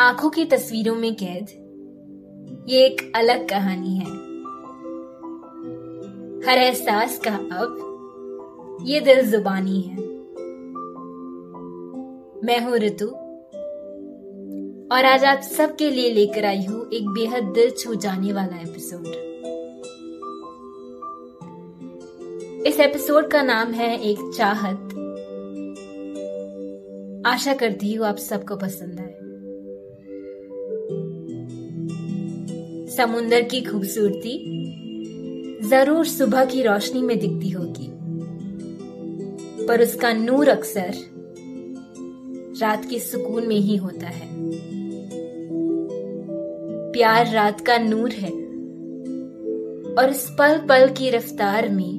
आँखों की तस्वीरों में कैद। ये एक अलग कहानी है। हर एहसास का अब ये दिल जुबानी है। मैं हूँ ऋतु और आज आप सबके लिए लेकर आई हूँ एक बेहद दिल छू जाने वाला एपिसोड। इस एपिसोड का नाम है एक चाहत। आशा करती हूँ आप सबको पसंद आए। समुंदर की खूबसूरती ज़रूर सुबह की रोशनी में दिखती होगी। पर उसका नूर अक्सर रात के सुकून में ही होता है। प्यार रात का नूर है और इस पल पल की रफ्तार में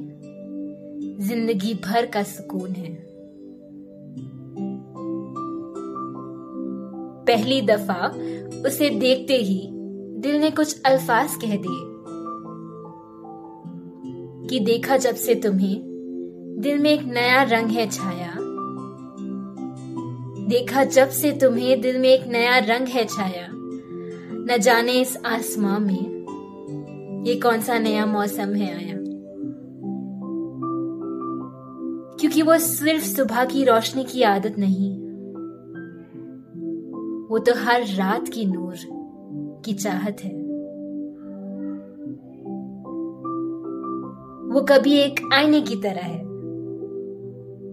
ज़िंदगी भर का सुकून है। पहली दफ़ा उसे देखते ही दिल ने कुछ अल्फाज कह दिए कि देखा जब से तुम्हें दिल में एक नया रंग है छाया। देखा जब से तुम्हें दिल में एक नया रंग है छाया। न जाने इस आसमां में ये कौन सा नया मौसम है आया। क्योंकि वो सिर्फ़ सुबह की रोशनी की आदत नहीं, वो तो हर रात की नूर। की चाहत है। वो कभी एक आईने की तरह है,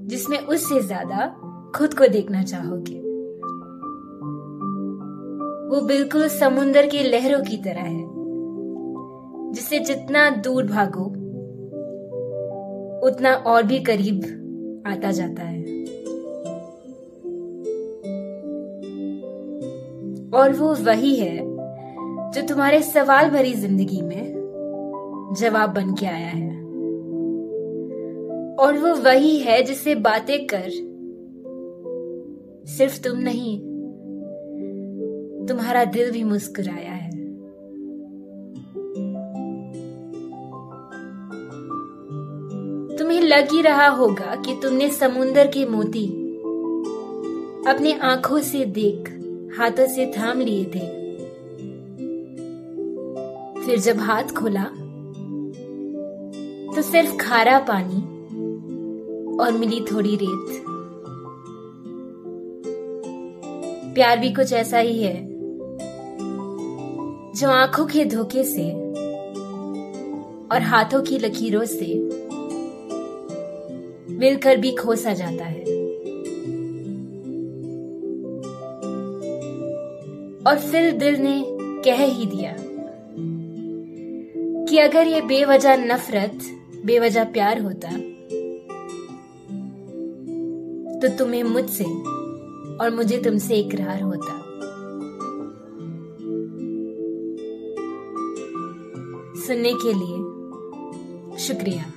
जिसमें उससे ज़्यादा खुद को देखना चाहोगे। वो बिल्कुल समुंदर के लहरों की तरह है, जिससे जितना दूर भागो, उतना और भी करीब आता जाता है। और वो वही है जो तुम्हारे सवाल भरी ज़िंदगी में जवाब बन के आया है। और वो वही है जिसे बातें कर सिर्फ़ तुम नहीं, तुम्हारा दिल भी मुस्कुराया है। तुम्हें लग ही रहा होगा कि तुमने समुंदर के मोती अपने आँखों से देख, हाथों से थाम लिए थे। फिर जब हाथ खोला तो सिर्फ़ खारा पानी और मिली थोड़ी रेत। प्यार भी कुछ ऐसा ही है, जो आँखों के धोखे से और हाथों की लकीरों से मिलकर भी खोसा जाता है। और फिर दिल ने कह ही दिया कि अगर ये बेवजह नफरत, बेवजह प्यार होता तो तुम्हें मुझसे और मुझे तुमसे इकरार होता। सुनने के लिए शुक्रिया।